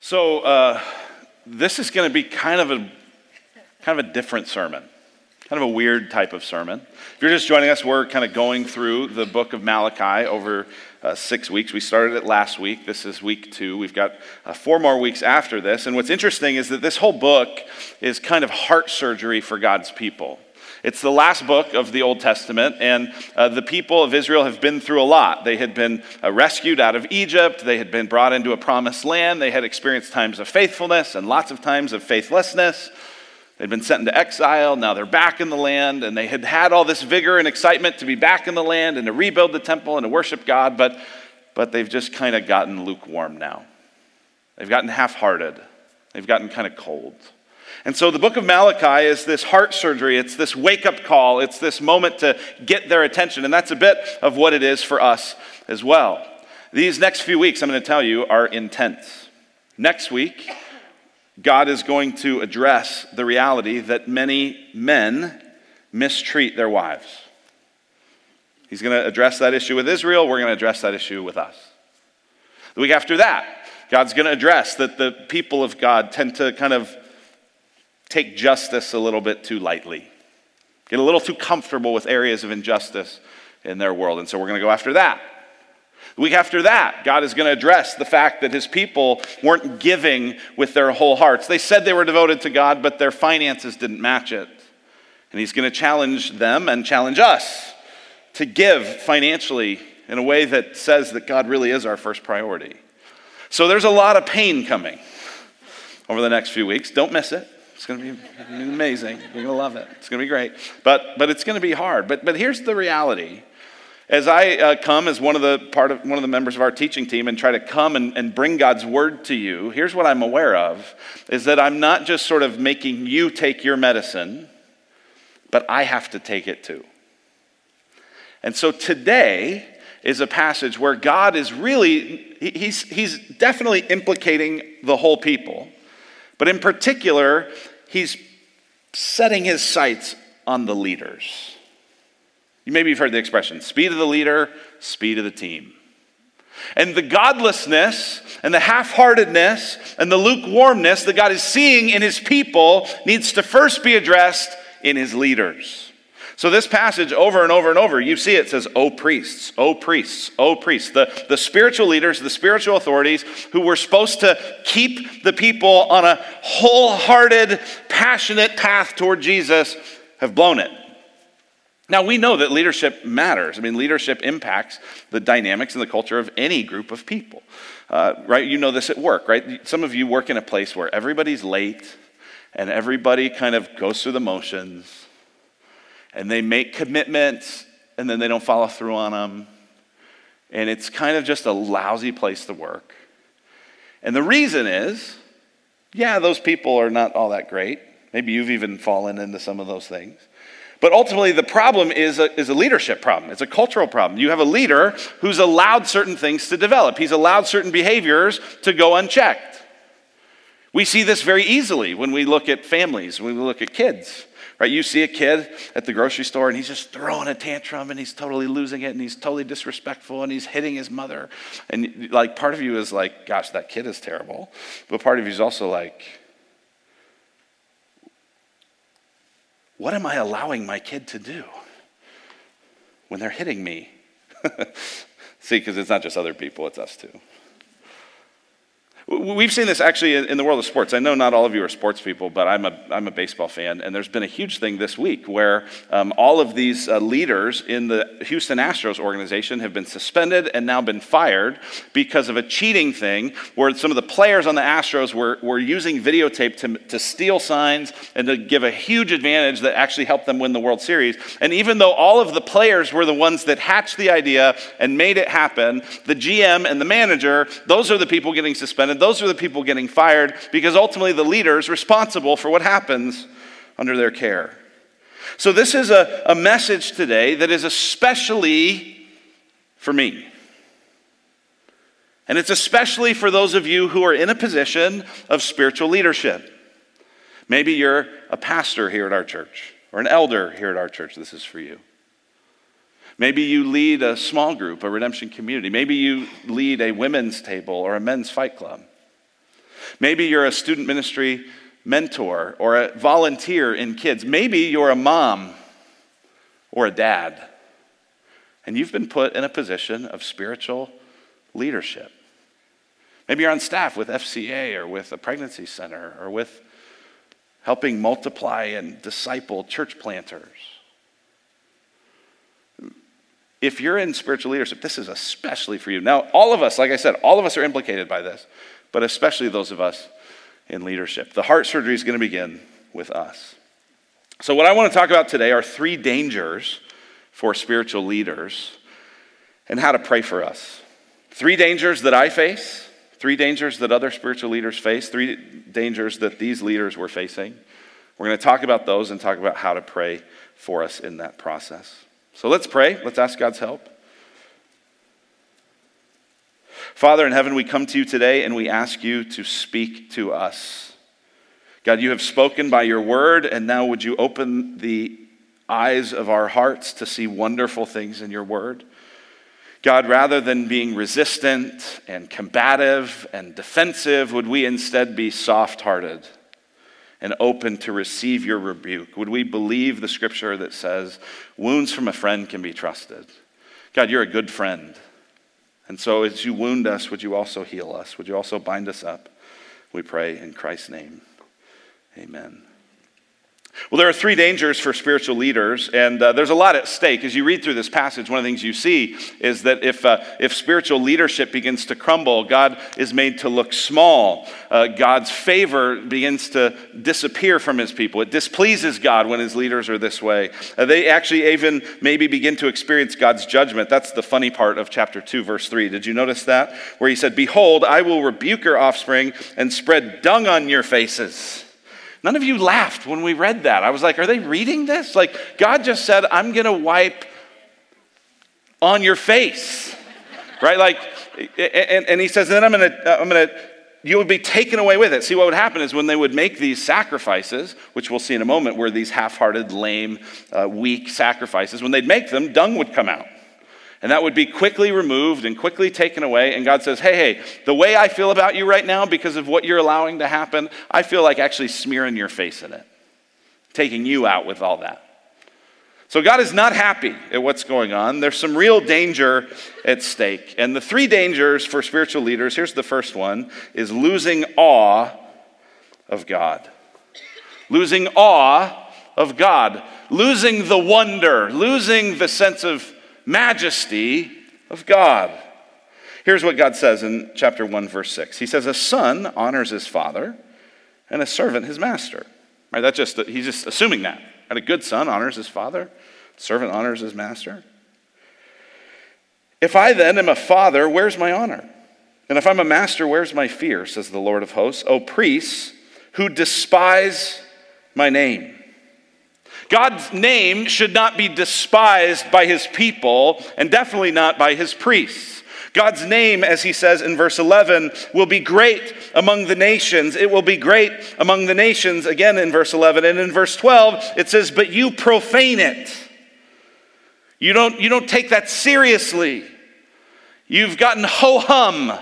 So uh, this is going to be kind of a kind of a different sermon, kind of a weird type of sermon. If you're just joining us, we're kind of going through the book of Malachi over uh, six weeks. We started it last week. This is week two. We've got uh, four more weeks after this. And what's interesting is that this whole book is kind of heart surgery for God's people. It's the last book of the Old Testament, and uh, the people of Israel have been through a lot. They had been uh, rescued out of Egypt, they had been brought into a promised land, they had experienced times of faithfulness and lots of times of faithlessness. They'd been sent into exile, now they're back in the land, and they had had all this vigor and excitement to be back in the land and to rebuild the temple and to worship God, but, but they've just kind of gotten lukewarm now. They've gotten half hearted, they've gotten kind of cold. And so the book of Malachi is this heart surgery, it's this wake up call, it's this moment to get their attention. And that's a bit of what it is for us as well. These next few weeks, I'm going to tell you, are intense. Next week, God is going to address the reality that many men mistreat their wives. He's going to address that issue with Israel. We're going to address that issue with us. The week after that, God's going to address that the people of God tend to kind of take justice a little bit too lightly, get a little too comfortable with areas of injustice in their world. And so we're going to go after that. The week after that, God is going to address the fact that his people weren't giving with their whole hearts. They said they were devoted to God, but their finances didn't match it. And he's going to challenge them and challenge us to give financially in a way that says that God really is our first priority. So there's a lot of pain coming over the next few weeks. Don't miss it. It's going to be amazing. You're going to love it. It's going to be great. But, but it's going to be hard. But, but here's the reality. As I uh, come as one of the part of one of the members of our teaching team and try to come and, and bring God's word to you, here's what I'm aware of is that I'm not just sort of making you take your medicine, but I have to take it too. And so today is a passage where God is really, he's, he's definitely implicating the whole people. But in particular, he's setting his sights on the leaders. You maybe you've heard the expression speed of the leader, speed of the team. And the godlessness and the half heartedness and the lukewarmness that God is seeing in his people needs to first be addressed in his leaders. So, this passage over and over and over, you see it says, O priests, O priests, O priests. The, the spiritual leaders, the spiritual authorities who were supposed to keep the people on a wholehearted, passionate path toward Jesus have blown it. Now, we know that leadership matters. I mean, leadership impacts the dynamics and the culture of any group of people, uh, right? You know this at work, right? Some of you work in a place where everybody's late and everybody kind of goes through the motions and they make commitments and then they don't follow through on them. And it's kind of just a lousy place to work. And the reason is, yeah, those people are not all that great. Maybe you've even fallen into some of those things. But ultimately, the problem is a, is a leadership problem. It's a cultural problem. You have a leader who's allowed certain things to develop, he's allowed certain behaviors to go unchecked. We see this very easily when we look at families, when we look at kids. Right? You see a kid at the grocery store and he's just throwing a tantrum and he's totally losing it and he's totally disrespectful and he's hitting his mother. And like part of you is like, gosh, that kid is terrible. But part of you is also like, what am I allowing my kid to do when they're hitting me? see, because it's not just other people, it's us too. We've seen this actually in the world of sports. I know not all of you are sports people, but I'm a, I'm a baseball fan. And there's been a huge thing this week where um, all of these uh, leaders in the Houston Astros organization have been suspended and now been fired because of a cheating thing where some of the players on the Astros were, were using videotape to, to steal signs and to give a huge advantage that actually helped them win the World Series. And even though all of the players were the ones that hatched the idea and made it happen, the GM and the manager, those are the people getting suspended those are the people getting fired because ultimately the leader is responsible for what happens under their care. So, this is a, a message today that is especially for me. And it's especially for those of you who are in a position of spiritual leadership. Maybe you're a pastor here at our church or an elder here at our church. This is for you. Maybe you lead a small group, a redemption community. Maybe you lead a women's table or a men's fight club. Maybe you're a student ministry mentor or a volunteer in kids. Maybe you're a mom or a dad, and you've been put in a position of spiritual leadership. Maybe you're on staff with FCA or with a pregnancy center or with helping multiply and disciple church planters. If you're in spiritual leadership, this is especially for you. Now, all of us, like I said, all of us are implicated by this, but especially those of us in leadership. The heart surgery is going to begin with us. So, what I want to talk about today are three dangers for spiritual leaders and how to pray for us. Three dangers that I face, three dangers that other spiritual leaders face, three dangers that these leaders were facing. We're going to talk about those and talk about how to pray for us in that process. So let's pray. Let's ask God's help. Father in heaven, we come to you today and we ask you to speak to us. God, you have spoken by your word, and now would you open the eyes of our hearts to see wonderful things in your word? God, rather than being resistant and combative and defensive, would we instead be soft hearted and open to receive your rebuke? Would we believe the scripture that says, wounds from a friend can be trusted? God, you're a good friend. And so as you wound us, would you also heal us? Would you also bind us up? We pray in Christ's name. Amen. Well, there are three dangers for spiritual leaders, and uh, there's a lot at stake. As you read through this passage, one of the things you see is that if, uh, if spiritual leadership begins to crumble, God is made to look small. Uh, God's favor begins to disappear from his people. It displeases God when his leaders are this way. Uh, they actually even maybe begin to experience God's judgment. That's the funny part of chapter 2, verse 3. Did you notice that? Where he said, Behold, I will rebuke your offspring and spread dung on your faces. None of you laughed when we read that. I was like, are they reading this? Like, God just said, I'm going to wipe on your face, right? Like, and, and he says, then I'm going to, I'm going to, you would be taken away with it. See, what would happen is when they would make these sacrifices, which we'll see in a moment, where these half hearted, lame, uh, weak sacrifices, when they'd make them, dung would come out. And that would be quickly removed and quickly taken away. And God says, hey, hey, the way I feel about you right now, because of what you're allowing to happen, I feel like actually smearing your face in it, taking you out with all that. So God is not happy at what's going on. There's some real danger at stake. And the three dangers for spiritual leaders here's the first one is losing awe of God. Losing awe of God. Losing the wonder, losing the sense of majesty of God. Here's what God says in chapter 1, verse 6. He says, A son honors his father, and a servant his master. Right? That's just, he's just assuming that. And a good son honors his father, servant honors his master. If I then am a father, where's my honor? And if I'm a master, where's my fear, says the Lord of hosts? O priests who despise my name. God's name should not be despised by his people, and definitely not by his priests. God's name, as he says in verse 11, will be great among the nations. It will be great among the nations, again in verse 11. And in verse 12, it says, But you profane it. You don't, you don't take that seriously. You've gotten ho hum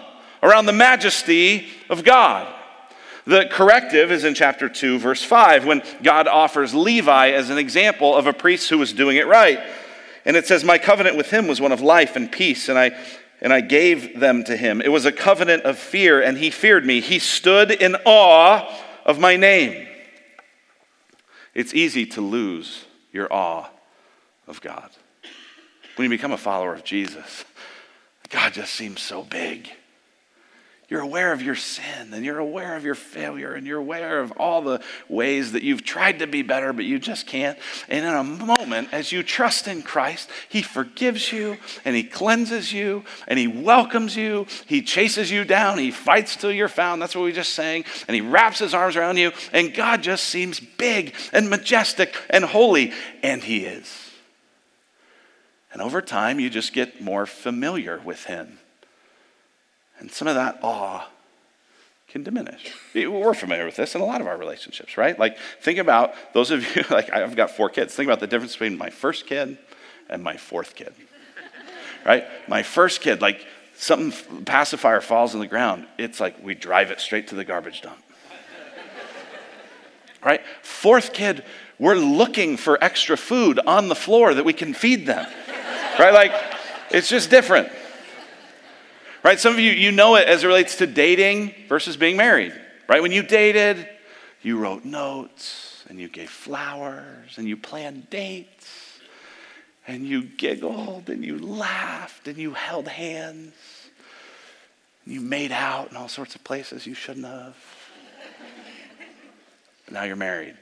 around the majesty of God. The corrective is in chapter 2, verse 5, when God offers Levi as an example of a priest who was doing it right. And it says, My covenant with him was one of life and peace, and I, and I gave them to him. It was a covenant of fear, and he feared me. He stood in awe of my name. It's easy to lose your awe of God. When you become a follower of Jesus, God just seems so big. You're aware of your sin and you're aware of your failure and you're aware of all the ways that you've tried to be better, but you just can't. And in a moment, as you trust in Christ, He forgives you and He cleanses you and He welcomes you. He chases you down. He fights till you're found. That's what we just sang. And He wraps His arms around you. And God just seems big and majestic and holy. And He is. And over time, you just get more familiar with Him and some of that awe can diminish. We're familiar with this in a lot of our relationships, right? Like, think about those of you, like, I've got four kids. Think about the difference between my first kid and my fourth kid, right? My first kid, like, something pacifier falls on the ground, it's like we drive it straight to the garbage dump. right? Fourth kid, we're looking for extra food on the floor that we can feed them. right? Like, it's just different. Right? Some of you, you know it as it relates to dating versus being married. Right? When you dated, you wrote notes and you gave flowers and you planned dates and you giggled and you laughed and you held hands. And you made out in all sorts of places you shouldn't have. Now you're married.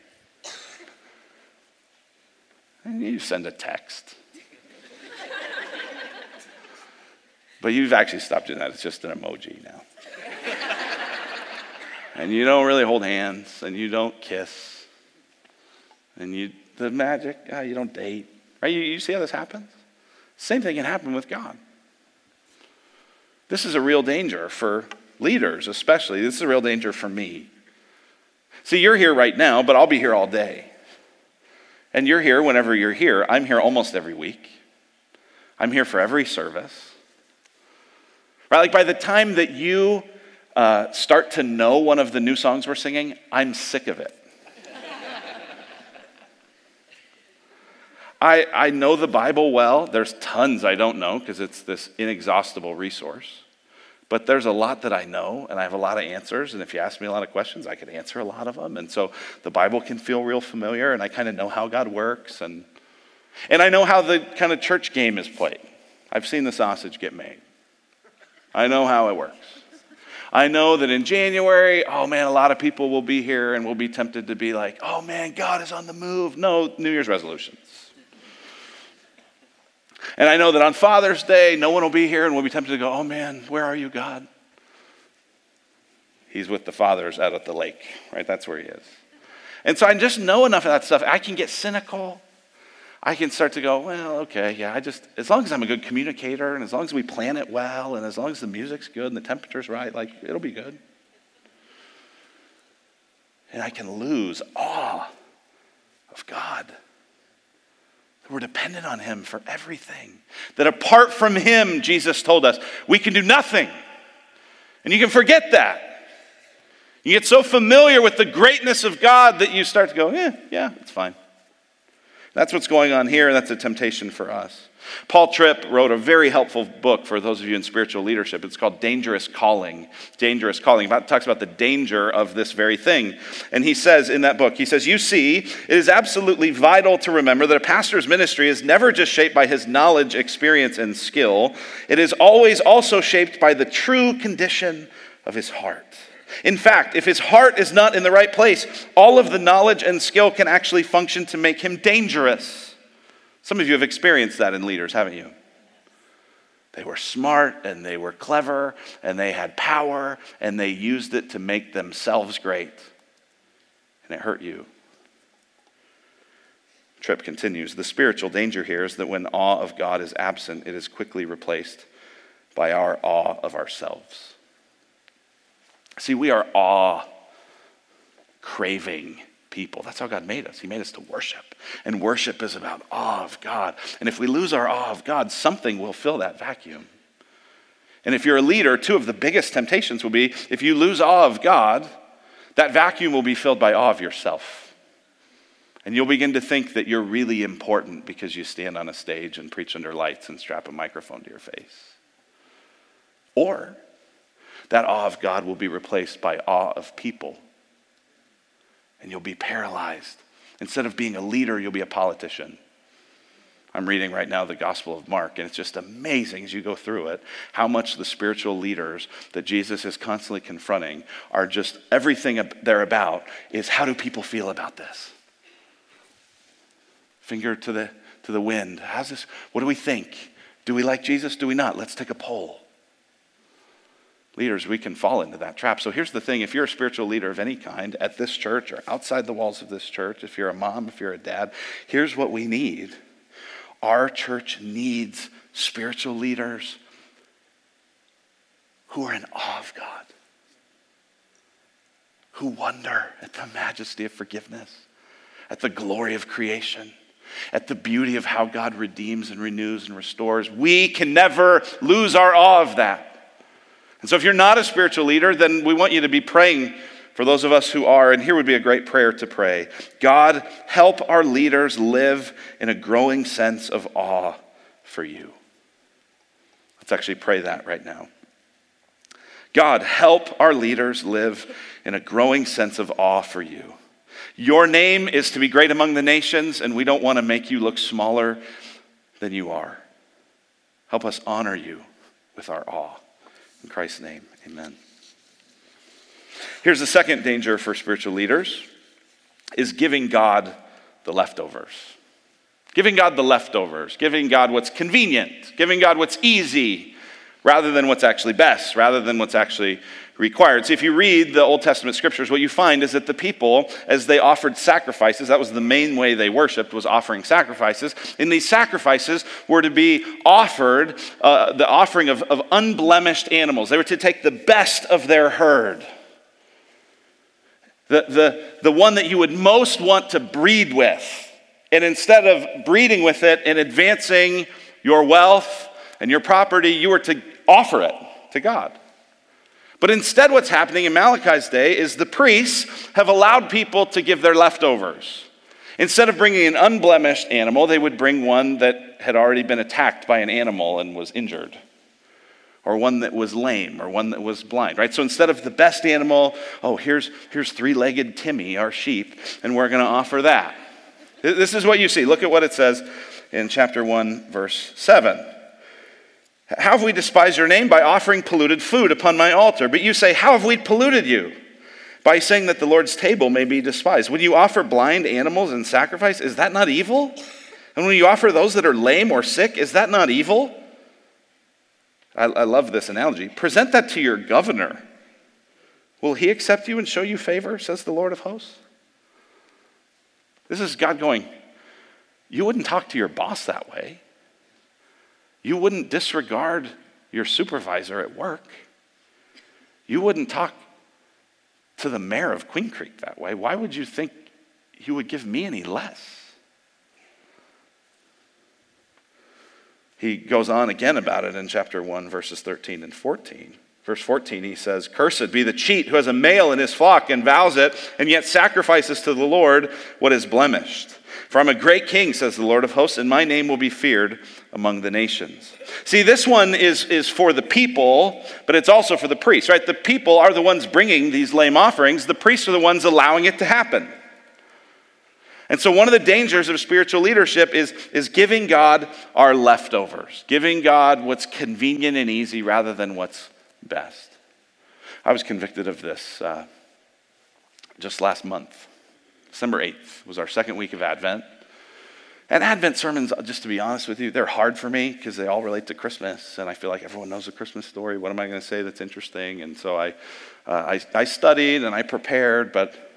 And you send a text. But you've actually stopped doing that. It's just an emoji now. and you don't really hold hands and you don't kiss. And you, the magic, ah, you don't date. Right? You, you see how this happens? Same thing can happen with God. This is a real danger for leaders, especially. This is a real danger for me. See, you're here right now, but I'll be here all day. And you're here whenever you're here. I'm here almost every week. I'm here for every service. Right? Like by the time that you uh, start to know one of the new songs we're singing, I'm sick of it. I, I know the Bible well. There's tons I don't know because it's this inexhaustible resource. But there's a lot that I know, and I have a lot of answers. And if you ask me a lot of questions, I can answer a lot of them. And so the Bible can feel real familiar, and I kind of know how God works. And, and I know how the kind of church game is played. I've seen the sausage get made, I know how it works. I know that in January, oh man, a lot of people will be here and will be tempted to be like, oh man, God is on the move. No New Year's resolutions. And I know that on Father's Day, no one will be here and we'll be tempted to go, oh man, where are you, God? He's with the fathers out at the lake, right? That's where he is. And so I just know enough of that stuff. I can get cynical. I can start to go, well, okay, yeah, I just, as long as I'm a good communicator and as long as we plan it well and as long as the music's good and the temperature's right, like, it'll be good. And I can lose awe of God. That We're dependent on Him for everything. That apart from Him, Jesus told us, we can do nothing. And you can forget that. You get so familiar with the greatness of God that you start to go, yeah, yeah, it's fine. That's what's going on here, and that's a temptation for us. Paul Tripp wrote a very helpful book for those of you in spiritual leadership. It's called Dangerous Calling. Dangerous Calling. It talks about the danger of this very thing. And he says in that book, he says, You see, it is absolutely vital to remember that a pastor's ministry is never just shaped by his knowledge, experience, and skill, it is always also shaped by the true condition of his heart. In fact, if his heart is not in the right place, all of the knowledge and skill can actually function to make him dangerous. Some of you have experienced that in leaders, haven't you? They were smart and they were clever and they had power and they used it to make themselves great. And it hurt you. Tripp continues The spiritual danger here is that when awe of God is absent, it is quickly replaced by our awe of ourselves. See, we are awe craving people. That's how God made us. He made us to worship. And worship is about awe of God. And if we lose our awe of God, something will fill that vacuum. And if you're a leader, two of the biggest temptations will be if you lose awe of God, that vacuum will be filled by awe of yourself. And you'll begin to think that you're really important because you stand on a stage and preach under lights and strap a microphone to your face. Or that awe of God will be replaced by awe of people. And you'll be paralyzed. Instead of being a leader, you'll be a politician. I'm reading right now the Gospel of Mark, and it's just amazing as you go through it how much the spiritual leaders that Jesus is constantly confronting are just everything they're about is how do people feel about this? Finger to the, to the wind. How's this? What do we think? Do we like Jesus? Do we not? Let's take a poll leaders, we can fall into that trap. So here's the thing if you're a spiritual leader of any kind at this church or outside the walls of this church, if you're a mom, if you're a dad, here's what we need. Our church needs spiritual leaders who are in awe of God, who wonder at the majesty of forgiveness, at the glory of creation, at the beauty of how God redeems and renews and restores. We can never lose our awe of that. And so, if you're not a spiritual leader, then we want you to be praying for those of us who are. And here would be a great prayer to pray God, help our leaders live in a growing sense of awe for you. Let's actually pray that right now. God, help our leaders live in a growing sense of awe for you. Your name is to be great among the nations, and we don't want to make you look smaller than you are. Help us honor you with our awe. In Christ's name, amen. Here's the second danger for spiritual leaders is giving God the leftovers. Giving God the leftovers, giving God what's convenient, giving God what's easy, rather than what's actually best, rather than what's actually required. So if you read the Old Testament scriptures, what you find is that the people, as they offered sacrifices, that was the main way they worshiped, was offering sacrifices. And these sacrifices were to be offered, uh, the offering of, of unblemished animals. They were to take the best of their herd. The, the, the one that you would most want to breed with. And instead of breeding with it and advancing your wealth and your property, you were to offer it to God. But instead, what's happening in Malachi's day is the priests have allowed people to give their leftovers. Instead of bringing an unblemished animal, they would bring one that had already been attacked by an animal and was injured, or one that was lame, or one that was blind, right? So instead of the best animal, oh, here's, here's three legged Timmy, our sheep, and we're going to offer that. This is what you see. Look at what it says in chapter 1, verse 7. How have we despised your name? By offering polluted food upon my altar. But you say, How have we polluted you? By saying that the Lord's table may be despised. When you offer blind animals in sacrifice, is that not evil? And when you offer those that are lame or sick, is that not evil? I, I love this analogy. Present that to your governor. Will he accept you and show you favor, says the Lord of hosts? This is God going, You wouldn't talk to your boss that way. You wouldn't disregard your supervisor at work. You wouldn't talk to the mayor of Queen Creek that way. Why would you think you would give me any less? He goes on again about it in chapter 1, verses 13 and 14. Verse 14, he says, Cursed be the cheat who has a male in his flock and vows it, and yet sacrifices to the Lord what is blemished. For I'm a great king, says the Lord of hosts, and my name will be feared among the nations. See, this one is, is for the people, but it's also for the priests, right? The people are the ones bringing these lame offerings, the priests are the ones allowing it to happen. And so, one of the dangers of spiritual leadership is, is giving God our leftovers, giving God what's convenient and easy rather than what's best. I was convicted of this uh, just last month. December 8th was our second week of Advent. And Advent sermons, just to be honest with you, they're hard for me because they all relate to Christmas. And I feel like everyone knows the Christmas story. What am I going to say that's interesting? And so I, uh, I, I studied and I prepared, but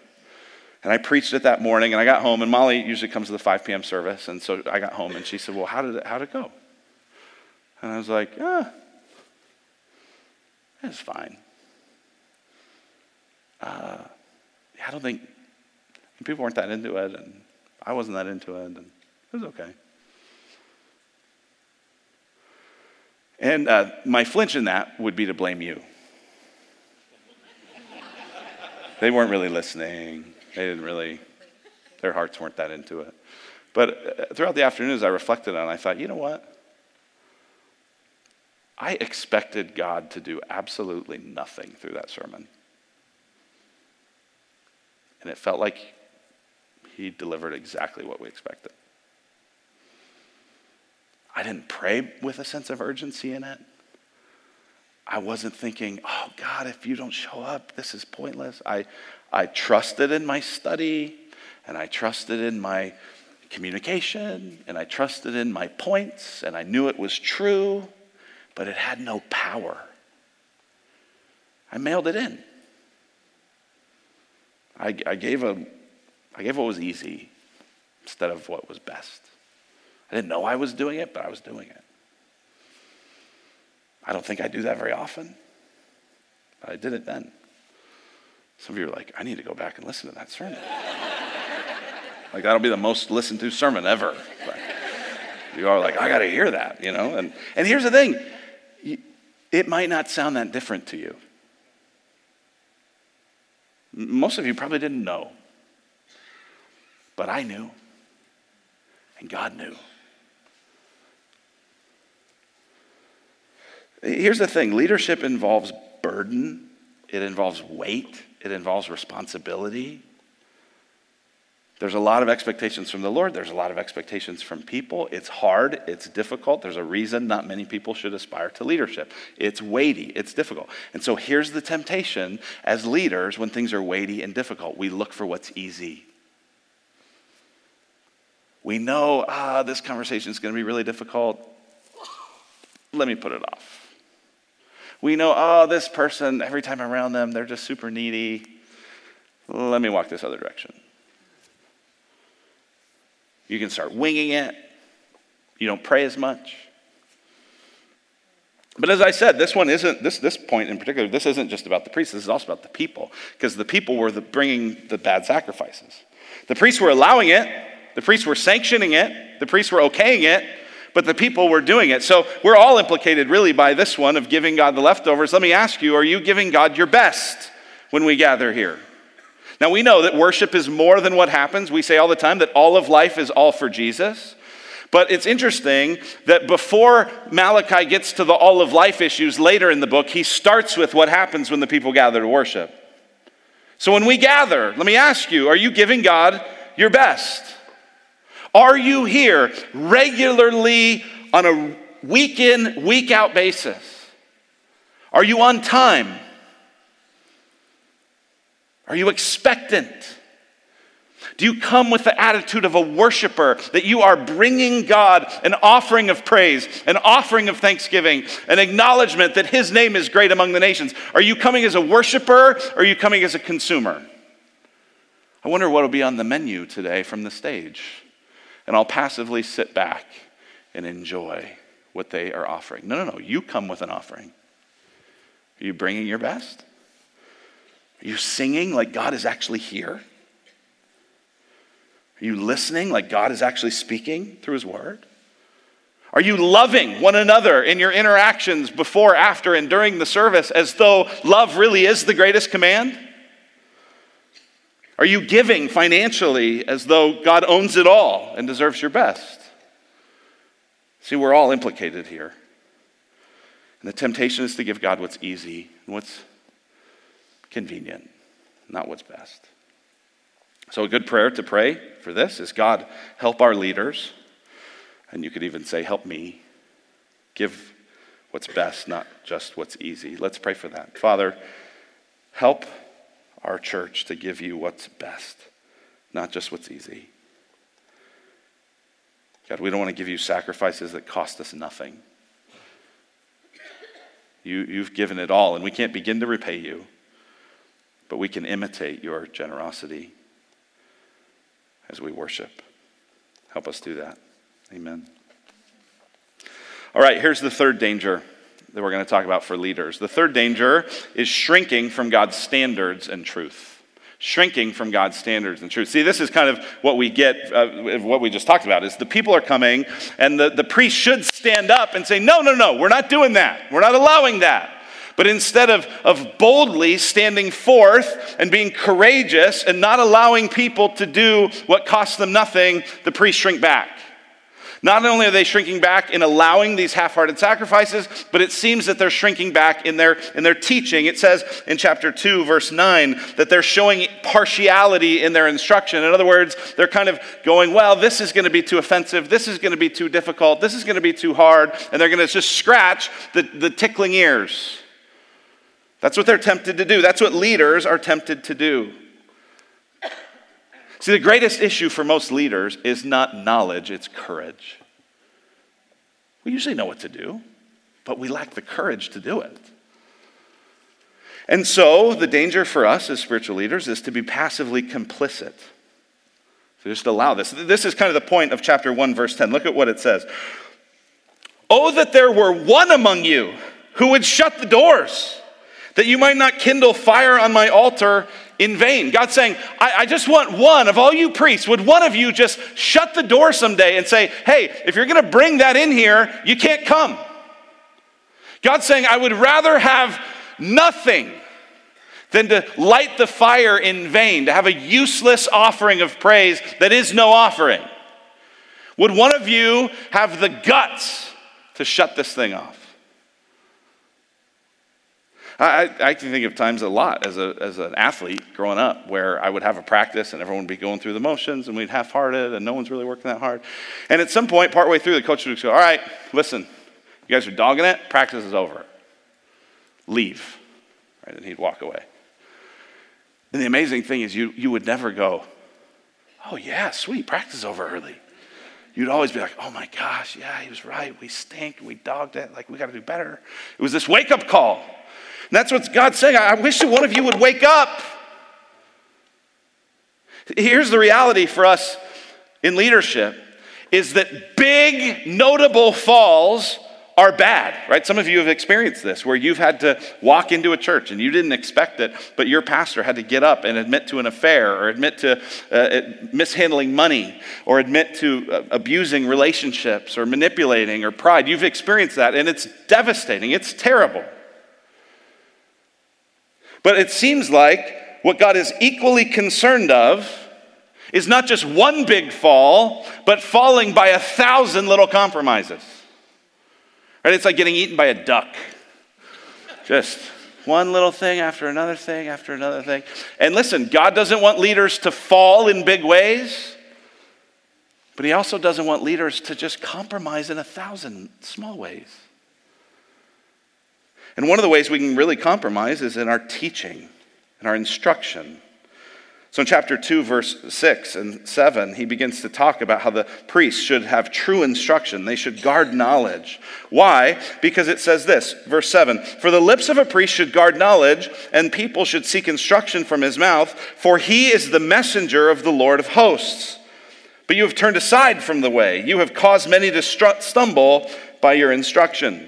and I preached it that morning, and I got home, and Molly usually comes to the 5 p.m. service, and so I got home, and she said, "Well, how did it, how did it go?" And I was like, "Ah, it's fine." Uh, I don't think people weren't that into it, and I wasn't that into it, and it was okay. And uh, my flinch in that would be to blame you. they weren't really listening. They didn't really, their hearts weren't that into it. But uh, throughout the afternoon, as I reflected on it, I thought, you know what? I expected God to do absolutely nothing through that sermon. And it felt like he delivered exactly what we expected. I didn't pray with a sense of urgency in it. I wasn't thinking, oh God, if you don't show up, this is pointless. I, I trusted in my study and I trusted in my communication and I trusted in my points and I knew it was true, but it had no power. I mailed it in. I, I gave a I gave what was easy instead of what was best. I didn't know I was doing it, but I was doing it. I don't think I do that very often, but I did it then. Some of you are like, I need to go back and listen to that sermon. Like that'll be the most listened to sermon ever. you are like, I got to hear that, you know? And, and here's the thing it might not sound that different to you. Most of you probably didn't know. But I knew. And God knew. Here's the thing leadership involves burden, it involves weight, it involves responsibility. There's a lot of expectations from the Lord. There's a lot of expectations from people. It's hard. It's difficult. There's a reason not many people should aspire to leadership. It's weighty. It's difficult. And so here's the temptation as leaders when things are weighty and difficult we look for what's easy. We know, ah, this conversation is going to be really difficult. Let me put it off. We know, oh, this person, every time I'm around them, they're just super needy. Let me walk this other direction. You can start winging it. You don't pray as much. But as I said, this one isn't, this, this point in particular, this isn't just about the priests, this is also about the people, because the people were the, bringing the bad sacrifices. The priests were allowing it, the priests were sanctioning it, the priests were okaying it, but the people were doing it. So we're all implicated really by this one of giving God the leftovers. Let me ask you, are you giving God your best when we gather here? Now, we know that worship is more than what happens. We say all the time that all of life is all for Jesus. But it's interesting that before Malachi gets to the all of life issues later in the book, he starts with what happens when the people gather to worship. So when we gather, let me ask you, are you giving God your best? Are you here regularly on a week in, week out basis? Are you on time? Are you expectant? Do you come with the attitude of a worshiper that you are bringing God an offering of praise, an offering of thanksgiving, an acknowledgement that His name is great among the nations? Are you coming as a worshiper or are you coming as a consumer? I wonder what will be on the menu today from the stage. And I'll passively sit back and enjoy what they are offering. No, no, no. You come with an offering. Are you bringing your best? Are you singing like God is actually here? Are you listening like God is actually speaking through His Word? Are you loving one another in your interactions before, after, and during the service as though love really is the greatest command? Are you giving financially as though God owns it all and deserves your best? See, we're all implicated here. And the temptation is to give God what's easy and what's convenient, not what's best. So, a good prayer to pray for this is God, help our leaders. And you could even say, help me. Give what's best, not just what's easy. Let's pray for that. Father, help our church to give you what's best, not just what's easy. God, we don't want to give you sacrifices that cost us nothing. You, you've given it all, and we can't begin to repay you but we can imitate your generosity as we worship. Help us do that. Amen. All right, here's the third danger that we're going to talk about for leaders. The third danger is shrinking from God's standards and truth. Shrinking from God's standards and truth. See, this is kind of what we get, uh, what we just talked about, is the people are coming, and the, the priest should stand up and say, No, no, no, we're not doing that. We're not allowing that. But instead of, of boldly standing forth and being courageous and not allowing people to do what costs them nothing, the priests shrink back. Not only are they shrinking back in allowing these half hearted sacrifices, but it seems that they're shrinking back in their, in their teaching. It says in chapter 2, verse 9, that they're showing partiality in their instruction. In other words, they're kind of going, well, this is going to be too offensive, this is going to be too difficult, this is going to be too hard, and they're going to just scratch the, the tickling ears. That's what they're tempted to do. That's what leaders are tempted to do. See, the greatest issue for most leaders is not knowledge, it's courage. We usually know what to do, but we lack the courage to do it. And so, the danger for us as spiritual leaders is to be passively complicit. So, just allow this. This is kind of the point of chapter 1, verse 10. Look at what it says. Oh, that there were one among you who would shut the doors that you might not kindle fire on my altar in vain. God's saying, I, I, just want one of all you priests. Would one of you just shut the door someday and say, hey, if you're going to bring that in here, you can't come? God's saying, I would rather have nothing than to light the fire in vain, to have a useless offering of praise that is no offering. Would one of you have the guts to shut this thing off? I, I, can think of times a lot as, a, as an athlete growing up where I would have a practice and everyone would be going through the motions and we'd half hearted and no one's really working that hard. And at some point, partway through, the coach would go, All right, listen, you guys are dogging it, practice is over. Leave. Right, and he'd walk away. And the amazing thing is, you, you would never go, Oh, yeah, sweet, practice over early. You'd always be like, Oh my gosh, yeah, he was right. We stink. We dogged it. Like, we got to do better. It was this wake up call. And that's what God's saying. I wish that one of you would wake up. Here's the reality for us in leadership is that big notable falls are bad, right? Some of you have experienced this where you've had to walk into a church and you didn't expect it, but your pastor had to get up and admit to an affair or admit to uh, mishandling money or admit to uh, abusing relationships or manipulating or pride. You've experienced that and it's devastating, it's terrible. But it seems like what God is equally concerned of is not just one big fall, but falling by a thousand little compromises. Right? It's like getting eaten by a duck. Just one little thing after another thing after another thing. And listen, God doesn't want leaders to fall in big ways, but He also doesn't want leaders to just compromise in a thousand small ways. And one of the ways we can really compromise is in our teaching and our instruction. So in chapter 2, verse 6 and 7, he begins to talk about how the priests should have true instruction. They should guard knowledge. Why? Because it says this, verse 7 For the lips of a priest should guard knowledge, and people should seek instruction from his mouth, for he is the messenger of the Lord of hosts. But you have turned aside from the way. You have caused many to stumble by your instruction.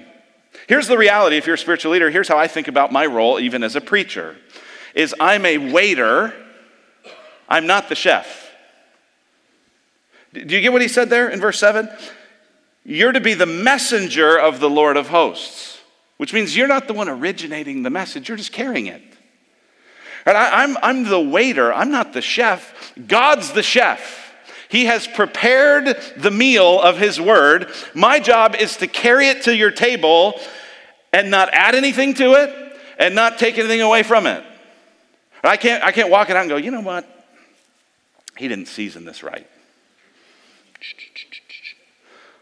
Here's the reality if you're a spiritual leader, here's how I think about my role even as a preacher. Is I'm a waiter, I'm not the chef. Do you get what he said there in verse 7? You're to be the messenger of the Lord of hosts, which means you're not the one originating the message, you're just carrying it. I, I'm, I'm the waiter, I'm not the chef. God's the chef. He has prepared the meal of His word. My job is to carry it to your table and not add anything to it and not take anything away from it. I can't, I can't walk it out and go, you know what? He didn't season this right.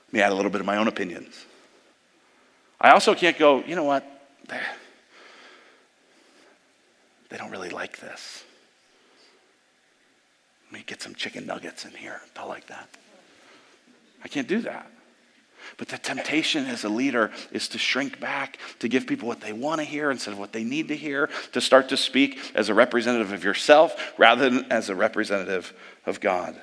Let me add a little bit of my own opinions. I also can't go, you know what? They. They don't really like this. Let me get some chicken nuggets in here. They'll like that. I can't do that. But the temptation as a leader is to shrink back, to give people what they want to hear instead of what they need to hear, to start to speak as a representative of yourself rather than as a representative of God.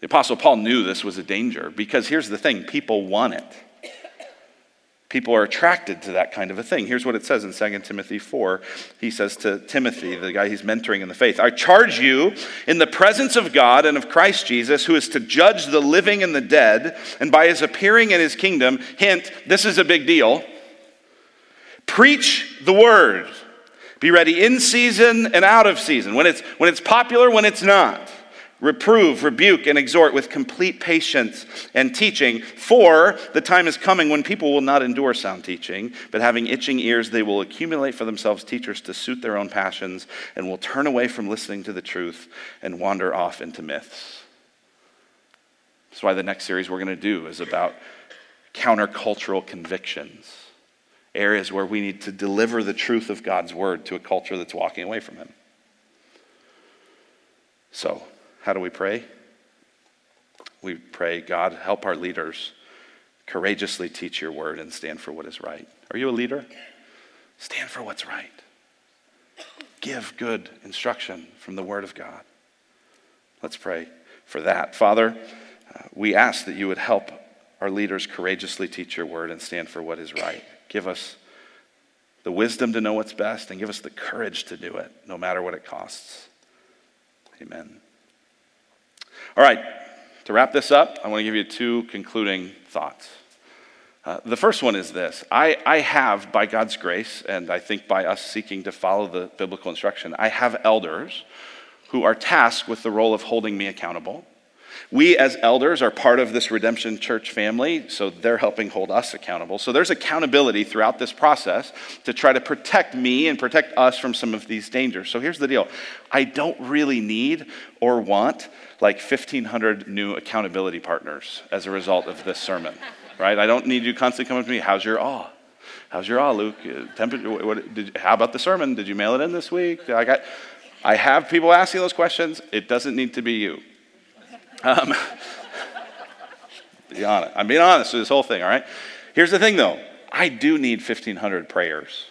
The Apostle Paul knew this was a danger because here's the thing people want it. People are attracted to that kind of a thing. Here's what it says in 2 Timothy 4. He says to Timothy, the guy he's mentoring in the faith, I charge you in the presence of God and of Christ Jesus, who is to judge the living and the dead, and by his appearing in his kingdom, hint, this is a big deal. Preach the word. Be ready in season and out of season, when it's, when it's popular, when it's not. Reprove, rebuke, and exhort with complete patience and teaching, for the time is coming when people will not endure sound teaching, but having itching ears, they will accumulate for themselves teachers to suit their own passions and will turn away from listening to the truth and wander off into myths. That's why the next series we're going to do is about countercultural convictions, areas where we need to deliver the truth of God's word to a culture that's walking away from Him. So, how do we pray? We pray, God, help our leaders courageously teach your word and stand for what is right. Are you a leader? Stand for what's right. Give good instruction from the word of God. Let's pray for that. Father, uh, we ask that you would help our leaders courageously teach your word and stand for what is right. Give us the wisdom to know what's best, and give us the courage to do it, no matter what it costs. Amen. All right, to wrap this up, I want to give you two concluding thoughts. Uh, the first one is this I, I have, by God's grace, and I think by us seeking to follow the biblical instruction, I have elders who are tasked with the role of holding me accountable. We, as elders, are part of this Redemption Church family, so they're helping hold us accountable. So there's accountability throughout this process to try to protect me and protect us from some of these dangers. So here's the deal I don't really need or want like 1,500 new accountability partners as a result of this sermon, right? I don't need you constantly coming to me, how's your awe? How's your awe, Luke? Uh, temperature, what, did, how about the sermon? Did you mail it in this week? I, got, I have people asking those questions. It doesn't need to be you. Um, be honest. I'm being honest with this whole thing, all right? Here's the thing, though. I do need 1,500 prayers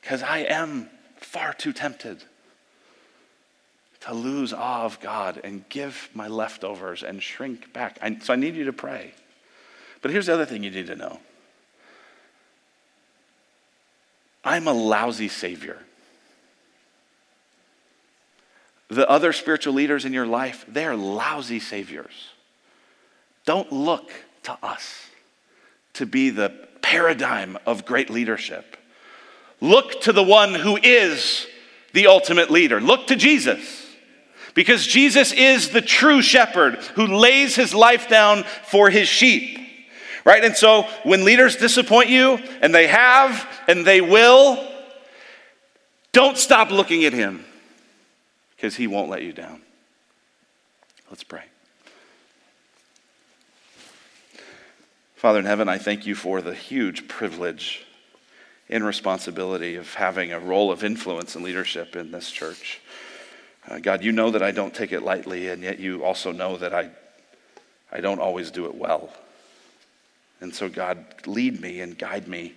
because I am far too tempted to lose awe of God and give my leftovers and shrink back. I, so I need you to pray. But here's the other thing you need to know I'm a lousy Savior. The other spiritual leaders in your life, they're lousy Saviors. Don't look to us to be the paradigm of great leadership. Look to the one who is the ultimate leader. Look to Jesus. Because Jesus is the true shepherd who lays his life down for his sheep. Right? And so when leaders disappoint you, and they have, and they will, don't stop looking at him because he won't let you down. Let's pray. Father in heaven, I thank you for the huge privilege and responsibility of having a role of influence and leadership in this church. Uh, God, you know that I don't take it lightly, and yet you also know that I, I don't always do it well. And so, God, lead me and guide me.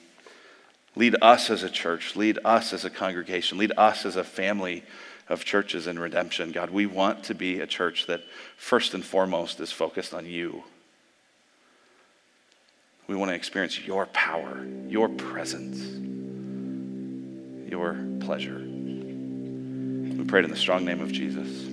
Lead us as a church, lead us as a congregation, lead us as a family of churches in redemption. God, we want to be a church that first and foremost is focused on you. We want to experience your power, your presence, your pleasure. We pray it in the strong name of Jesus.